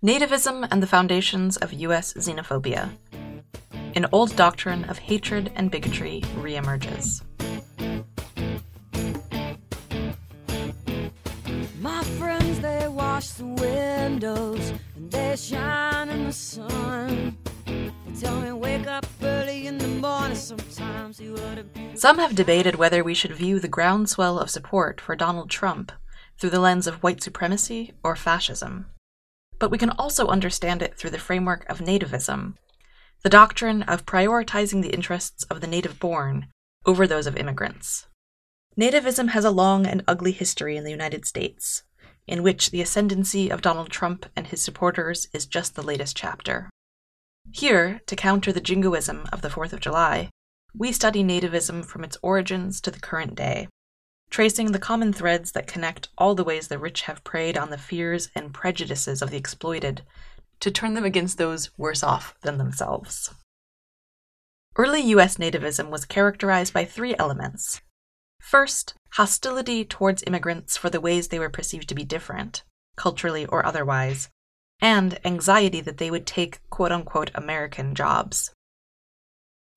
Nativism and the Foundations of U.S. Xenophobia. An old doctrine of hatred and bigotry reemerges. My friends, they wash the windows and they shine in the sun. They tell me wake up early in the morning sometimes. You ought to be Some have debated whether we should view the groundswell of support for Donald Trump through the lens of white supremacy or fascism. But we can also understand it through the framework of nativism, the doctrine of prioritizing the interests of the native born over those of immigrants. Nativism has a long and ugly history in the United States, in which the ascendancy of Donald Trump and his supporters is just the latest chapter. Here, to counter the jingoism of the 4th of July, we study nativism from its origins to the current day, tracing the common threads that connect all the ways the rich have preyed on the fears and prejudices of the exploited to turn them against those worse off than themselves. Early U.S. nativism was characterized by three elements. First, hostility towards immigrants for the ways they were perceived to be different, culturally or otherwise, and anxiety that they would take quote unquote American jobs.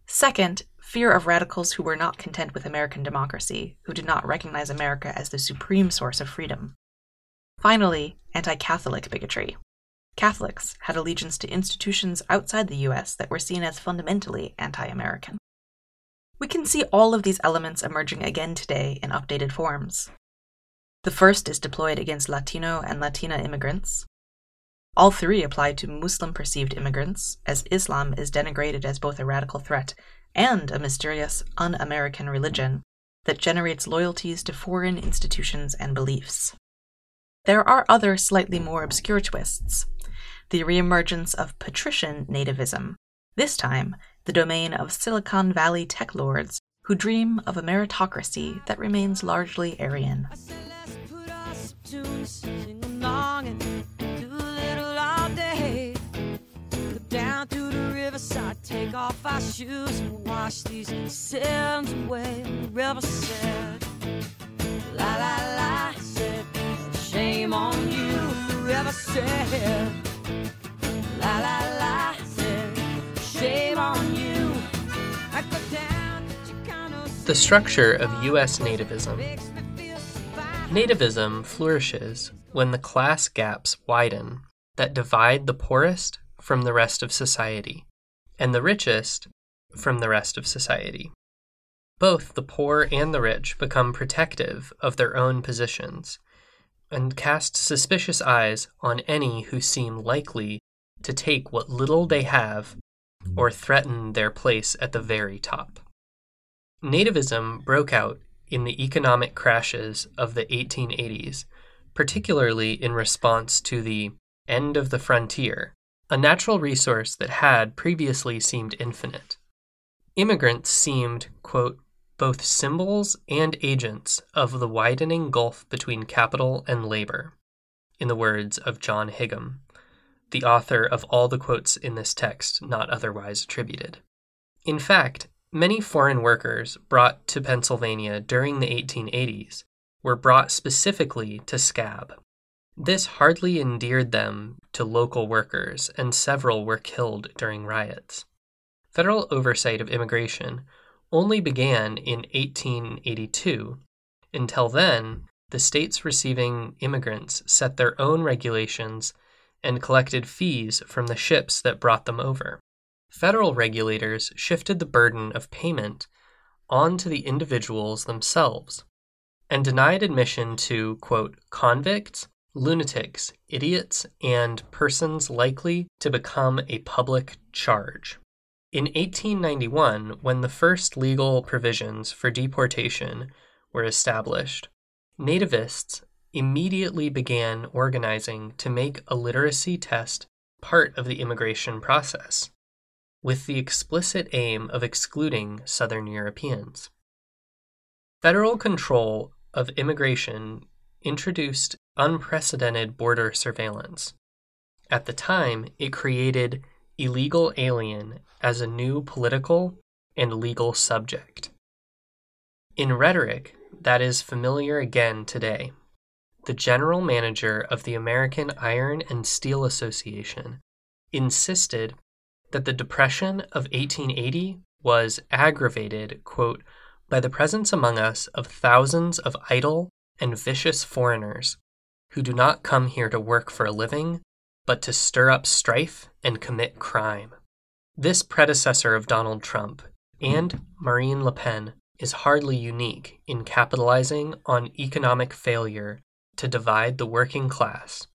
Second, fear of radicals who were not content with American democracy, who did not recognize America as the supreme source of freedom. Finally, anti Catholic bigotry. Catholics had allegiance to institutions outside the US that were seen as fundamentally anti American. We can see all of these elements emerging again today in updated forms. The first is deployed against Latino and Latina immigrants. All three apply to Muslim perceived immigrants, as Islam is denigrated as both a radical threat and a mysterious, un American religion that generates loyalties to foreign institutions and beliefs. There are other slightly more obscure twists. The reemergence of patrician nativism, this time the domain of Silicon Valley tech lords who dream of a meritocracy that remains largely Aryan. The riverside, take off our shoes and wash these sins away. And river said, La la la, said, shame on you. River said, La la la, said, shame on you. I The structure of U.S. nativism. Nativism flourishes when the class gaps widen that divide the poorest from the rest of society and the richest from the rest of society. Both the poor and the rich become protective of their own positions and cast suspicious eyes on any who seem likely to take what little they have or threaten their place at the very top. Nativism broke out in the economic crashes of the 1880s, particularly in response to the end of the frontier, a natural resource that had previously seemed infinite. Immigrants seemed, quote, both symbols and agents of the widening gulf between capital and labor, in the words of John Higham, the author of all the quotes in this text not otherwise attributed. In fact, many foreign workers brought to Pennsylvania during the 1880s were brought specifically to scab. This hardly endeared them to local workers, and several were killed during riots. Federal oversight of immigration only began in 1882. Until then, the states receiving immigrants set their own regulations and collected fees from the ships that brought them over. Federal regulators shifted the burden of payment onto the individuals themselves and denied admission to, quote, convicts, lunatics, idiots, and persons likely to become a public charge. In 1891, when the first legal provisions for deportation were established, nativists immediately began organizing to make a literacy test part of the immigration process, with the explicit aim of excluding Southern Europeans. Federal control of immigration introduced unprecedented border surveillance. At the time, it created illegal alien as a new political and legal subject. In rhetoric, that is familiar again today. the general manager of the American Iron and Steel Association, insisted that the Depression of 1880 was aggravated, quote, by the presence among us of thousands of idle and vicious foreigners who do not come here to work for a living, but to stir up strife and commit crime. This predecessor of Donald Trump and Marine Le Pen is hardly unique in capitalizing on economic failure to divide the working class.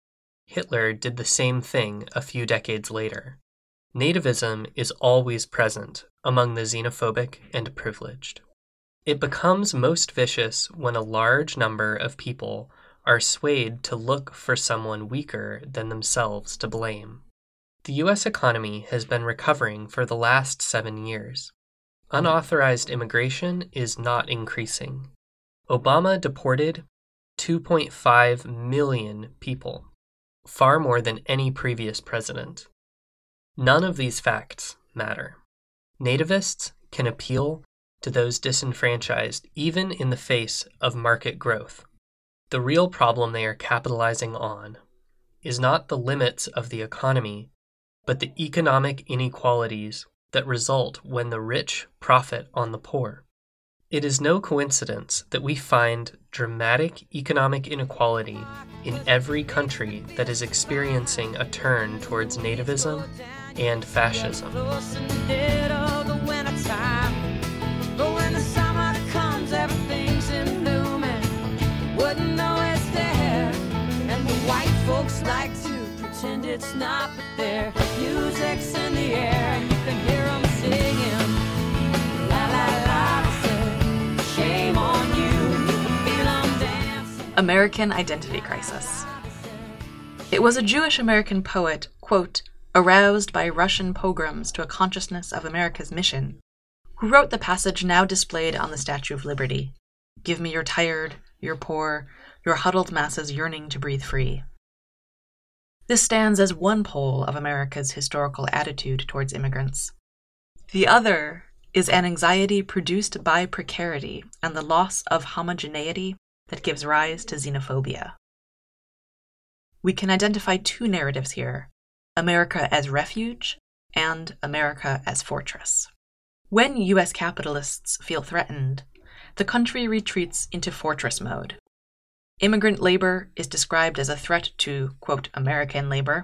Hitler did the same thing a few decades later. Nativism is always present among the xenophobic and privileged. It becomes most vicious when a large number of people are swayed to look for someone weaker than themselves to blame. The U.S. economy has been recovering for the last seven years. Unauthorized immigration is not increasing. Obama deported 2.5 million people, far more than any previous president. None of these facts matter. Nativists can appeal to those disenfranchised even in the face of market growth. The real problem they are capitalizing on is not the limits of the economy, but the economic inequalities that result when the rich profit on the poor. It is no coincidence that we find dramatic economic inequality in every country that is experiencing a turn towards nativism and fascism. Folks like to pretend it's not, but their music's in the air. You can hear them singing. La la la. Shame on you. You. American Identity Crisis. It was a Jewish American poet, quote, aroused by Russian pogroms to a consciousness of America's mission, who wrote the passage now displayed on the Statue of Liberty Give me your tired, your poor, your huddled masses yearning to breathe free. This stands as one pole of America's historical attitude towards immigrants. The other is an anxiety produced by precarity and the loss of homogeneity that gives rise to xenophobia. We can identify two narratives here America as refuge and America as fortress. When US capitalists feel threatened, the country retreats into fortress mode. Immigrant labor is described as a threat to, quote, American labor,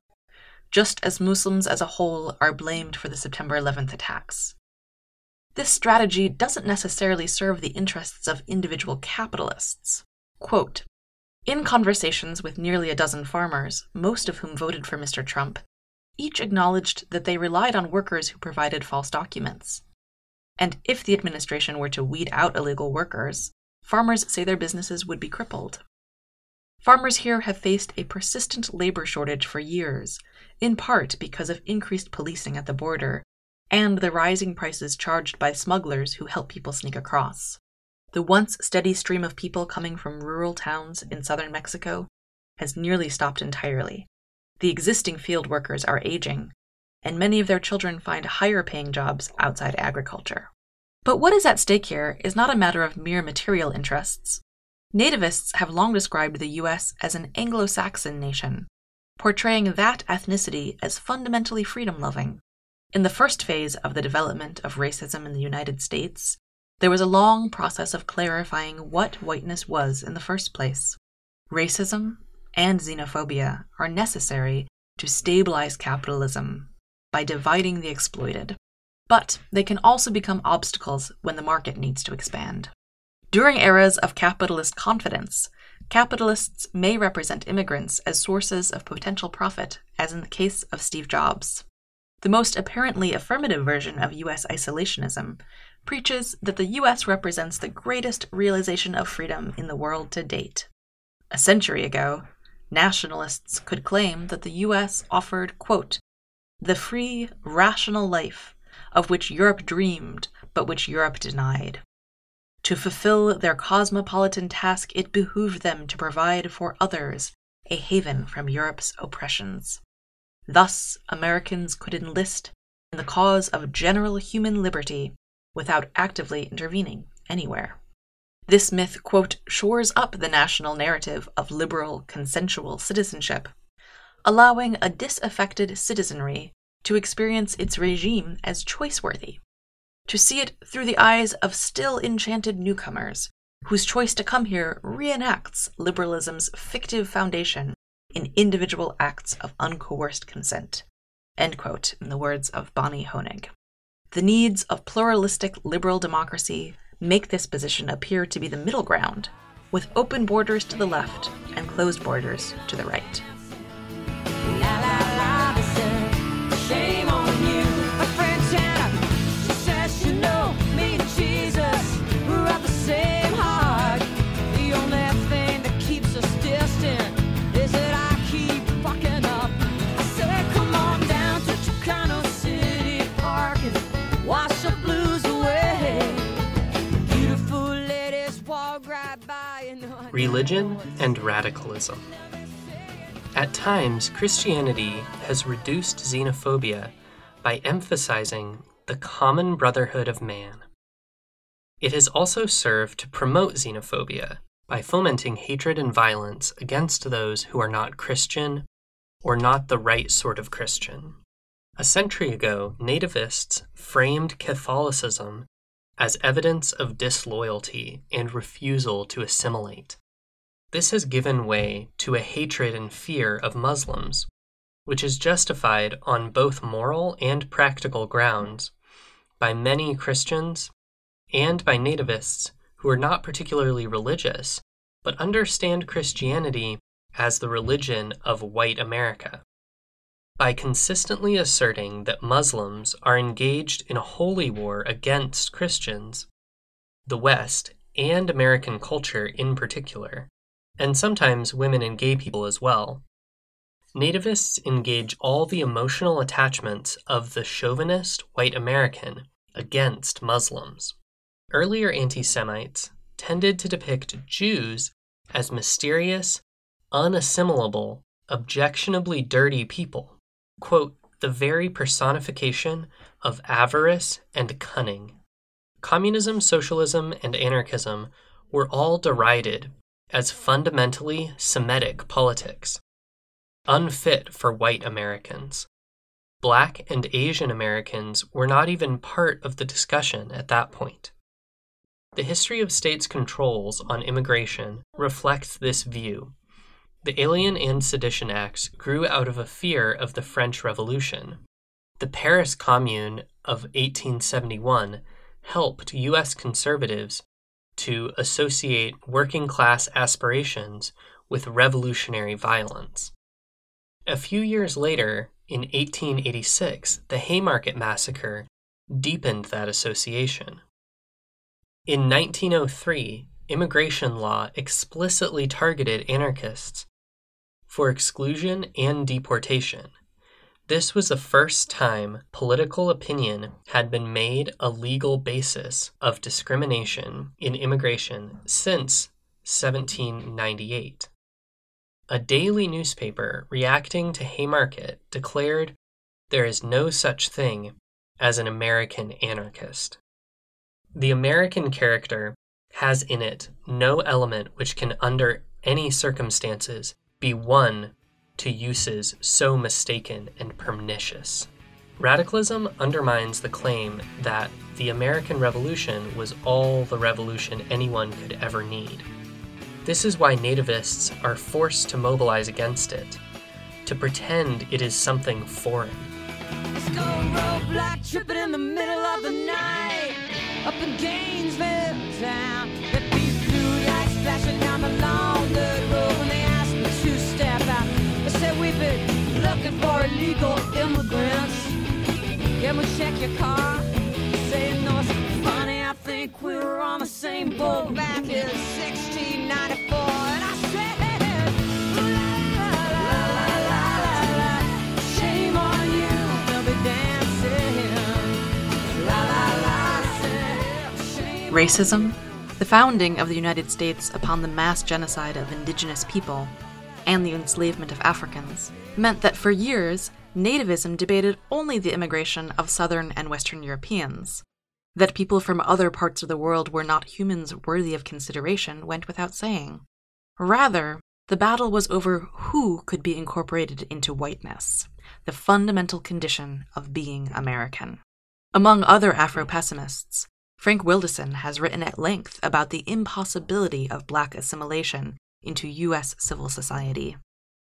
just as Muslims as a whole are blamed for the September 11th attacks. This strategy doesn't necessarily serve the interests of individual capitalists. Quote, in conversations with nearly a dozen farmers, most of whom voted for Mr. Trump, each acknowledged that they relied on workers who provided false documents. And if the administration were to weed out illegal workers, farmers say their businesses would be crippled. Farmers here have faced a persistent labor shortage for years, in part because of increased policing at the border and the rising prices charged by smugglers who help people sneak across. The once steady stream of people coming from rural towns in southern Mexico has nearly stopped entirely. The existing field workers are aging, and many of their children find higher paying jobs outside agriculture. But what is at stake here is not a matter of mere material interests, Nativists have long described the US as an Anglo Saxon nation, portraying that ethnicity as fundamentally freedom loving. In the first phase of the development of racism in the United States, there was a long process of clarifying what whiteness was in the first place. Racism and xenophobia are necessary to stabilize capitalism by dividing the exploited, but they can also become obstacles when the market needs to expand. During eras of capitalist confidence, capitalists may represent immigrants as sources of potential profit, as in the case of Steve Jobs. The most apparently affirmative version of US isolationism preaches that the US represents the greatest realization of freedom in the world to date. A century ago, nationalists could claim that the US offered, quote, the free, rational life of which Europe dreamed, but which Europe denied. To fulfill their cosmopolitan task, it behooved them to provide for others a haven from Europe's oppressions. Thus, Americans could enlist in the cause of general human liberty without actively intervening anywhere. This myth, quote, shores up the national narrative of liberal, consensual citizenship, allowing a disaffected citizenry to experience its regime as choice worthy, to see it through the eyes of still enchanted newcomers whose choice to come here reenacts liberalism's fictive foundation in individual acts of uncoerced consent. End quote, in the words of Bonnie Honig. The needs of pluralistic liberal democracy make this position appear to be the middle ground, with open borders to the left and closed borders to the right. Religion and radicalism. At times, Christianity has reduced xenophobia by emphasizing the common brotherhood of man. It has also served to promote xenophobia by fomenting hatred and violence against those who are not Christian or not the right sort of Christian. A century ago, nativists framed Catholicism as evidence of disloyalty and refusal to assimilate. This has given way to a hatred and fear of Muslims, which is justified on both moral and practical grounds by many Christians and by nativists who are not particularly religious, but understand Christianity as the religion of white America. By consistently asserting that Muslims are engaged in a holy war against Christians, the West, and American culture in particular, and sometimes women and gay people as well. Nativists engage all the emotional attachments of the chauvinist white American against Muslims. Earlier anti Semites tended to depict Jews as mysterious, unassimilable, objectionably dirty people. Quote, the very personification of avarice and cunning. Communism, socialism, and anarchism were all derided as fundamentally Semitic politics, unfit for white Americans. Black and Asian Americans were not even part of the discussion at that point. The history of states' controls on immigration reflects this view. The Alien and Sedition Acts grew out of a fear of the French Revolution. The Paris Commune of 1871 helped U.S. conservatives to associate working class aspirations with revolutionary violence. A few years later, in 1886, the Haymarket Massacre deepened that association. In 1903, immigration law explicitly targeted anarchists for exclusion and deportation. This was the first time political opinion had been made a legal basis of discrimination in immigration since 1798. A daily newspaper reacting to Haymarket declared there is no such thing as an American anarchist. The American character has in it no element which can, under any circumstances, be won to uses so mistaken and pernicious. Radicalism undermines the claim that the American Revolution was all the revolution anyone could ever need. This is why nativists are forced to mobilize against it, to pretend it is something foreign. Looking for illegal immigrants. Check your car? No, funny. I think we were on the same boat back in 1694. And I said, Racism, the founding of the United States upon the mass genocide of indigenous people, and the enslavement of Africans, meant that for years, nativism debated only the immigration of Southern and Western Europeans. That people from other parts of the world were not humans worthy of consideration went without saying. Rather, the battle was over who could be incorporated into whiteness, the fundamental condition of being American. Among other Afro pessimists, Frank Wilderson has written at length about the impossibility of black assimilation into U.S. civil society.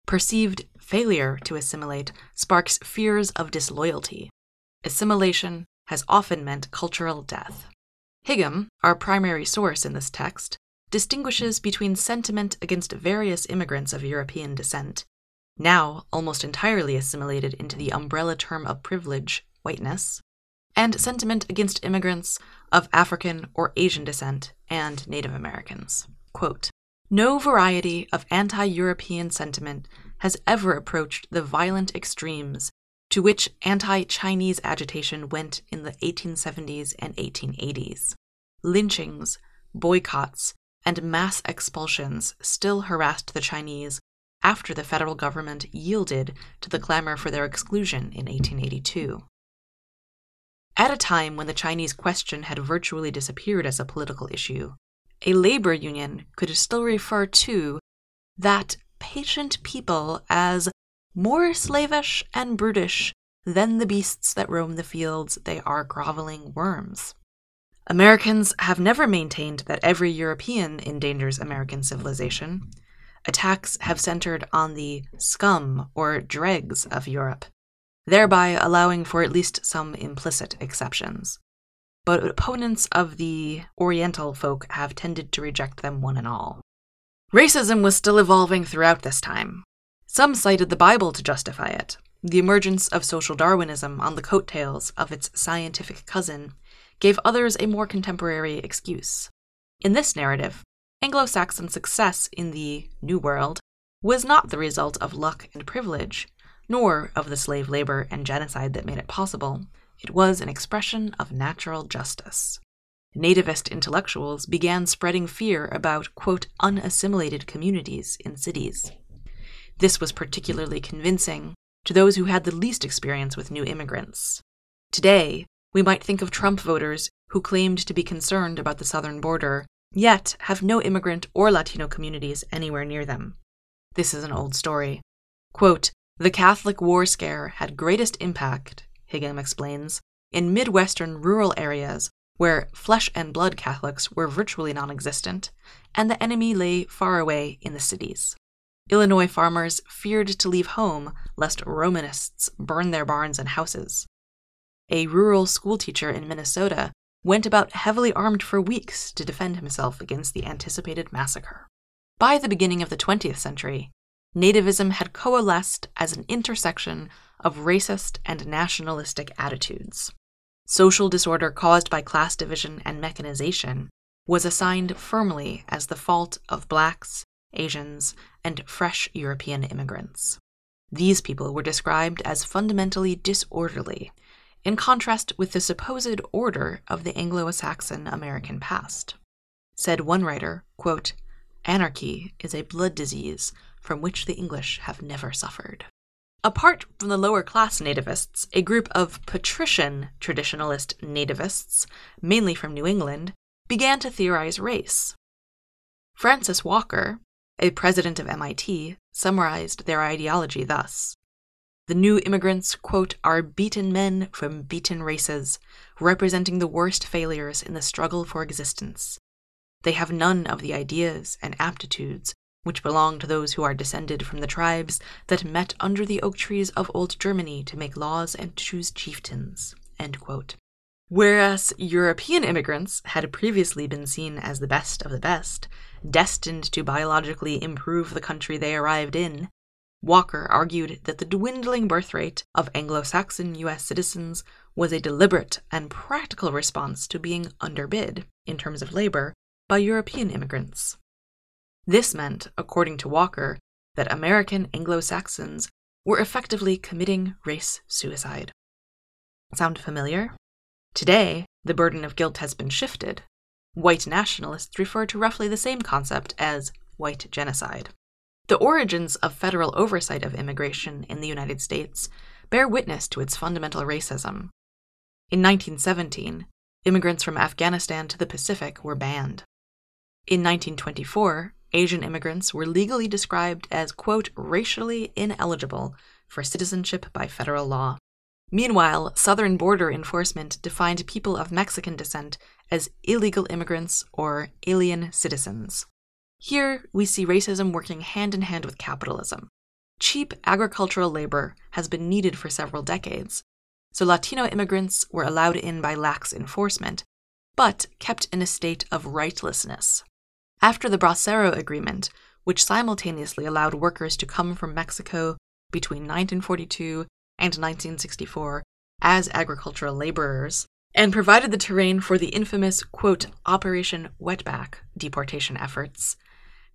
Perceived failure to assimilate sparks fears of disloyalty. Assimilation has often meant cultural death. Higham, our primary source in this text, distinguishes between sentiment against various immigrants of European descent, now almost entirely assimilated into the umbrella term of privilege, whiteness, and sentiment against immigrants of African or Asian descent and Native Americans. Quote, no variety of anti European sentiment has ever approached the violent extremes to which anti Chinese agitation went in the 1870s and 1880s. Lynchings, boycotts, and mass expulsions still harassed the Chinese after the federal government yielded to the clamor for their exclusion in 1882. At a time when the Chinese question had virtually disappeared as a political issue, a labor union could still refer to that patient people as more slavish and brutish than the beasts that roam the fields, they are groveling worms. Americans have never maintained that every European endangers American civilization. Attacks have centered on the scum or dregs of Europe, thereby allowing for at least some implicit exceptions. But opponents of the Oriental folk have tended to reject them one and all. Racism was still evolving throughout this time. Some cited the Bible to justify it. The emergence of social Darwinism on the coattails of its scientific cousin gave others a more contemporary excuse. In this narrative, Anglo Saxon success in the New World was not the result of luck and privilege, nor of the slave labor and genocide that made it possible. It was an expression of natural justice. Nativist intellectuals began spreading fear about, quote, unassimilated communities in cities. This was particularly convincing to those who had the least experience with new immigrants. Today, we might think of Trump voters who claimed to be concerned about the southern border, yet have no immigrant or Latino communities anywhere near them. This is an old story. Quote, the Catholic war scare had greatest impact, Higham explains, in Midwestern rural areas where flesh and blood Catholics were virtually non existent, and the enemy lay far away in the cities. Illinois farmers feared to leave home lest Romanists burn their barns and houses. A rural schoolteacher in Minnesota went about heavily armed for weeks to defend himself against the anticipated massacre. By the beginning of the 20th century, nativism had coalesced as an intersection of racist and nationalistic attitudes. Social disorder caused by class division and mechanization was assigned firmly as the fault of blacks, Asians, and fresh European immigrants. These people were described as fundamentally disorderly, in contrast with the supposed order of the Anglo Saxon American past. Said one writer, quote, Anarchy is a blood disease from which the English have never suffered. Apart from the lower class nativists, a group of patrician traditionalist nativists, mainly from New England, began to theorize race. Francis Walker, a president of MIT, summarized their ideology thus The new immigrants, quote, are beaten men from beaten races, representing the worst failures in the struggle for existence. They have none of the ideas and aptitudes which belong to those who are descended from the tribes that met under the oak trees of old Germany to make laws and choose chieftains. Whereas European immigrants had previously been seen as the best of the best, destined to biologically improve the country they arrived in, Walker argued that the dwindling birth rate of Anglo Saxon U.S. citizens was a deliberate and practical response to being underbid, in terms of labor, by European immigrants. This meant, according to Walker, that American Anglo Saxons were effectively committing race suicide. Sound familiar? Today, the burden of guilt has been shifted. White nationalists refer to roughly the same concept as white genocide. The origins of federal oversight of immigration in the United States bear witness to its fundamental racism. In 1917, Immigrants from Afghanistan to the Pacific were banned. In 1924, Asian immigrants were legally described as, quote, racially ineligible for citizenship by federal law. Meanwhile, southern border enforcement defined people of Mexican descent as illegal immigrants or alien citizens. Here, we see racism working hand in hand with capitalism. Cheap agricultural labor has been needed for several decades, so Latino immigrants were allowed in by lax enforcement, but kept in a state of rightlessness. After the Bracero Agreement, which simultaneously allowed workers to come from Mexico between 1942 and 1964 as agricultural laborers, and provided the terrain for the infamous, quote, Operation Wetback deportation efforts,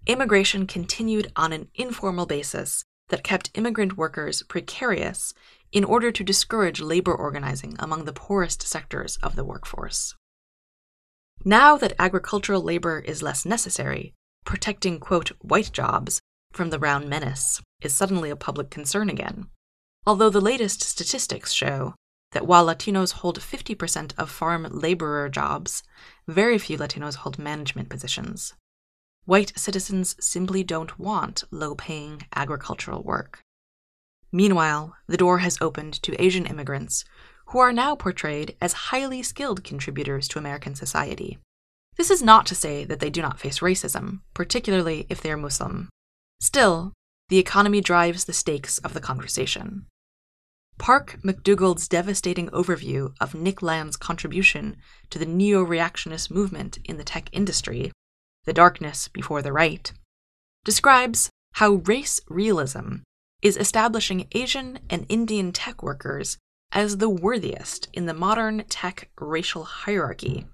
immigration continued on an informal basis that kept immigrant workers precarious in order to discourage labor organizing among the poorest sectors of the workforce. Now that agricultural labor is less necessary, protecting, quote, white jobs from the brown menace is suddenly a public concern again. Although the latest statistics show that while Latinos hold 50% of farm laborer jobs, very few Latinos hold management positions. White citizens simply don't want low paying agricultural work. Meanwhile, the door has opened to Asian immigrants, who are now portrayed as highly skilled contributors to American society. This is not to say that they do not face racism, particularly if they are Muslim. Still, the economy drives the stakes of the conversation. Park MacDougald's devastating overview of Nick Land's contribution to the neo reactionist movement in the tech industry, The Darkness Before the Right, describes how race realism is establishing Asian and Indian tech workers as the worthiest in the modern tech racial hierarchy,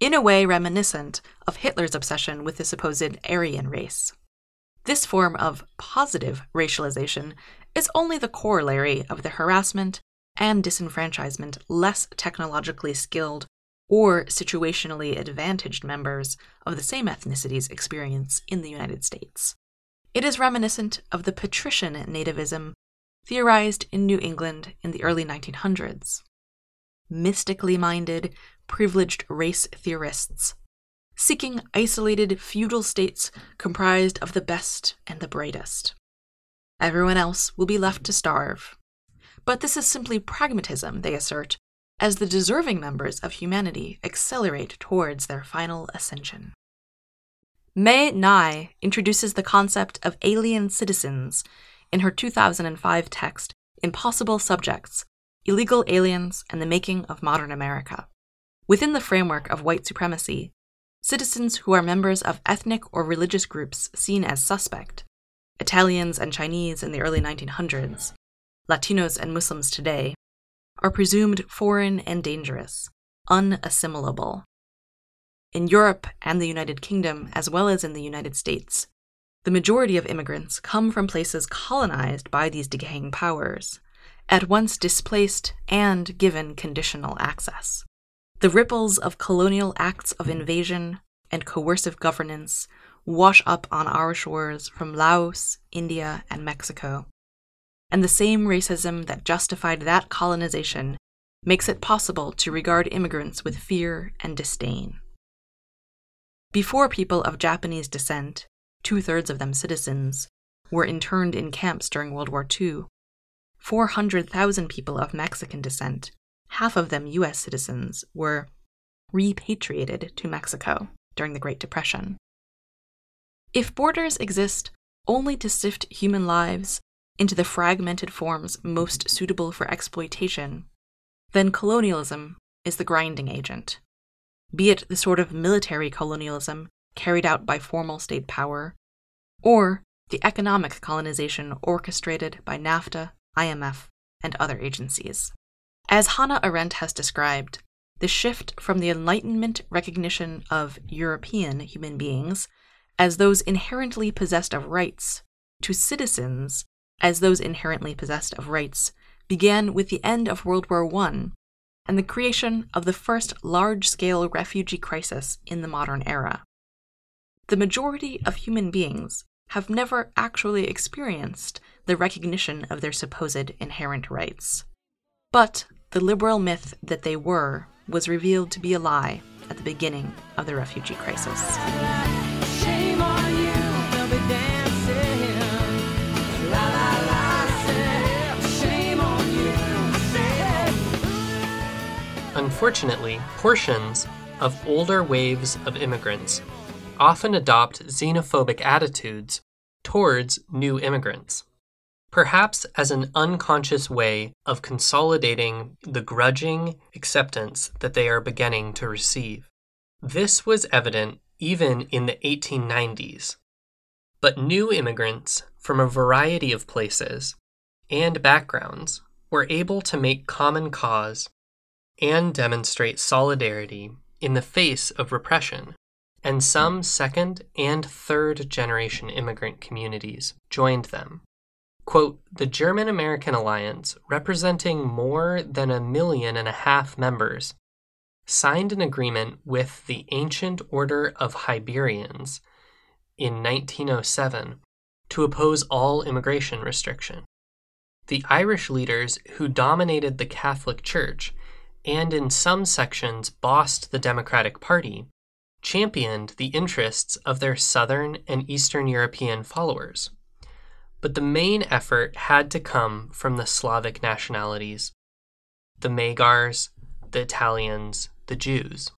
in a way reminiscent of Hitler's obsession with the supposed Aryan race. This form of positive racialization is only the corollary of the harassment and disenfranchisement less technologically skilled or situationally advantaged members of the same ethnicities experience in the United States. It is reminiscent of the patrician nativism theorized in New England in the early 1900s. Mystically minded, privileged race theorists seeking isolated feudal states comprised of the best and the brightest. Everyone else will be left to starve. But this is simply pragmatism, they assert, as the deserving members of humanity accelerate towards their final ascension. Mae Ngai introduces the concept of alien citizens in her 2005 text, Impossible Subjects Illegal Aliens and the Making of Modern America. Within the framework of white supremacy, citizens who are members of ethnic or religious groups seen as suspect, Italians and Chinese in the early 1900s, Latinos and Muslims today, are presumed foreign and dangerous, unassimilable. In Europe and the United Kingdom, as well as in the United States, the majority of immigrants come from places colonized by these decaying powers, at once displaced and given conditional access. The ripples of colonial acts of invasion and coercive governance wash up on our shores from Laos, India, and Mexico. And the same racism that justified that colonization makes it possible to regard immigrants with fear and disdain. Before people of Japanese descent, two thirds of them citizens, were interned in camps during World War II. 400,000 people of Mexican descent, half of them U.S. citizens, were repatriated to Mexico during the Great Depression. If borders exist only to sift human lives into the fragmented forms most suitable for exploitation, then colonialism is the grinding agent. Be it the sort of military colonialism carried out by formal state power, or the economic colonization orchestrated by NAFTA, IMF, and other agencies. As Hannah Arendt has described, the shift from the Enlightenment recognition of European human beings as those inherently possessed of rights to citizens as those inherently possessed of rights began with the end of World War I and the creation of the first large scale refugee crisis in the modern era. The majority of human beings have never actually experienced the recognition of their supposed inherent rights. But the liberal myth that they were was revealed to be a lie at the beginning of the refugee crisis. Unfortunately, portions of older waves of immigrants often adopt xenophobic attitudes towards new immigrants, perhaps as an unconscious way of consolidating the grudging acceptance that they are beginning to receive. This was evident even in the 1890s. But new immigrants from a variety of places and backgrounds were able to make common cause and demonstrate solidarity in the face of repression, and some second and third generation immigrant communities joined them. Quote, the German American Alliance, representing more than a million and a half members, signed an agreement with the Ancient Order of Hibernians in 1907 to oppose all immigration restriction. The Irish leaders who dominated the Catholic Church and in some sections bossed the Democratic Party championed the interests of their Southern and Eastern European followers. But the main effort had to come from the Slavic nationalities the Magyars, the Italians, the Jews.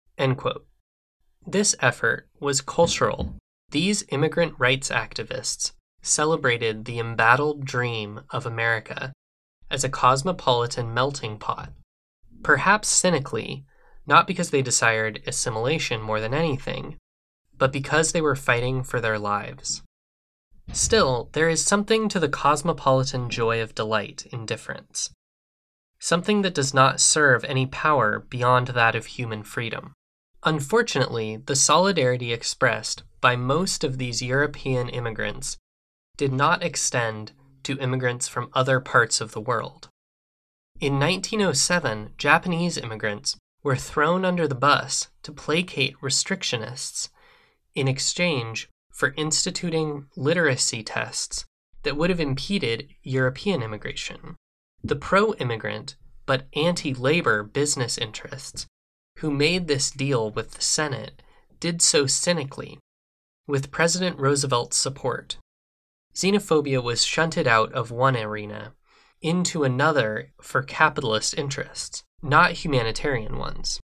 This effort was cultural. These immigrant rights activists celebrated the embattled dream of America as a cosmopolitan melting pot. Perhaps cynically, not because they desired assimilation more than anything, but because they were fighting for their lives. Still, there is something to the cosmopolitan joy of delight in difference, something that does not serve any power beyond that of human freedom. Unfortunately, the solidarity expressed by most of these European immigrants did not extend to immigrants from other parts of the world. In 1907, Japanese immigrants were thrown under the bus to placate restrictionists in exchange for instituting literacy tests that would have impeded European immigration. The pro immigrant but anti labor business interests who made this deal with the Senate did so cynically, with President Roosevelt's support. Xenophobia was shunted out of one arena into another for capitalist interests, not humanitarian ones.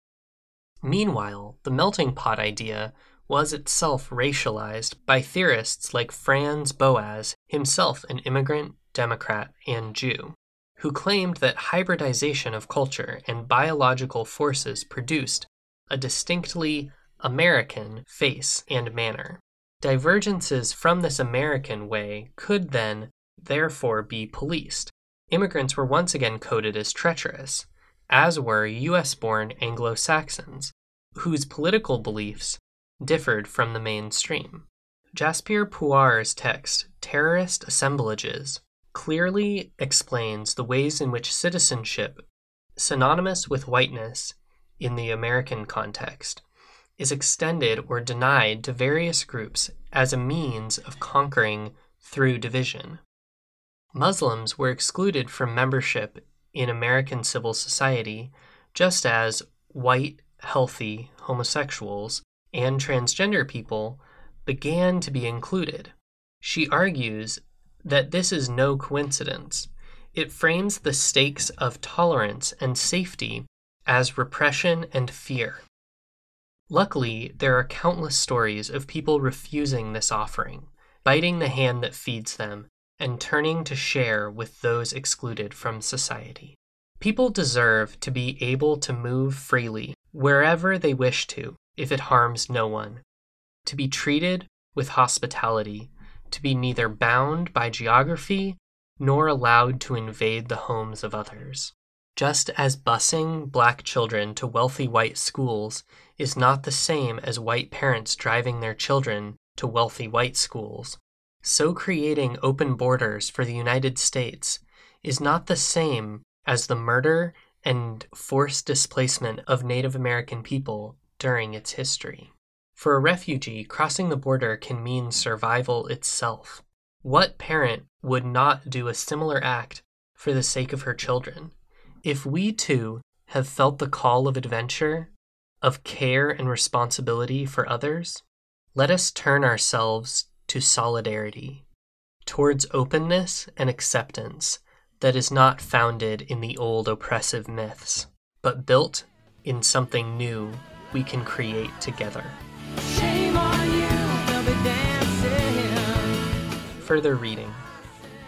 Meanwhile, the melting pot idea was itself racialized by theorists like Franz Boas, himself an immigrant, Democrat, and Jew, who claimed that hybridization of culture and biological forces produced a distinctly American face and manner. Divergences from this American way could then, therefore, be policed. Immigrants were once again coded as treacherous, as were US born Anglo Saxons, whose political beliefs differed from the mainstream. Jasbir Puar's text, Terrorist Assemblages, clearly explains the ways in which citizenship, synonymous with whiteness in the American context, is extended or denied to various groups as a means of conquering through division. Muslims were excluded from membership in American civil society, just as white, healthy homosexuals and transgender people began to be included. She argues that this is no coincidence. It frames the stakes of tolerance and safety as repression and fear. Luckily, there are countless stories of people refusing this offering, biting the hand that feeds them, and turning to share with those excluded from society. People deserve to be able to move freely wherever they wish to if it harms no one, to be treated with hospitality, to be neither bound by geography nor allowed to invade the homes of others. Just as busing black children to wealthy white schools is not the same as white parents driving their children to wealthy white schools, so creating open borders for the United States is not the same as the murder and forced displacement of Native American people during its history. For a refugee, crossing the border can mean survival itself. What parent would not do a similar act for the sake of her children? If we too have felt the call of adventure, of care and responsibility for others, let us turn ourselves to solidarity, towards openness and acceptance that is not founded in the old oppressive myths, but built in something new we can create together. Shame on you, be dancing. Further reading.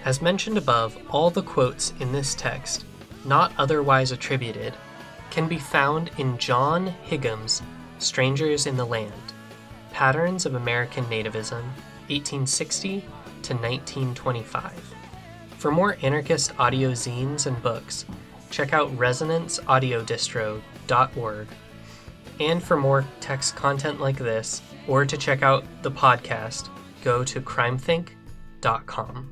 As mentioned above, all the quotes in this text, not otherwise attributed, can be found in John Higham's Strangers in the Land Patterns of American Nativism, 1860 to 1925. For more anarchist audio zines and books, check out resonanceaudiodistro.org. And for more text content like this, or to check out the podcast, go to crimethinc.com.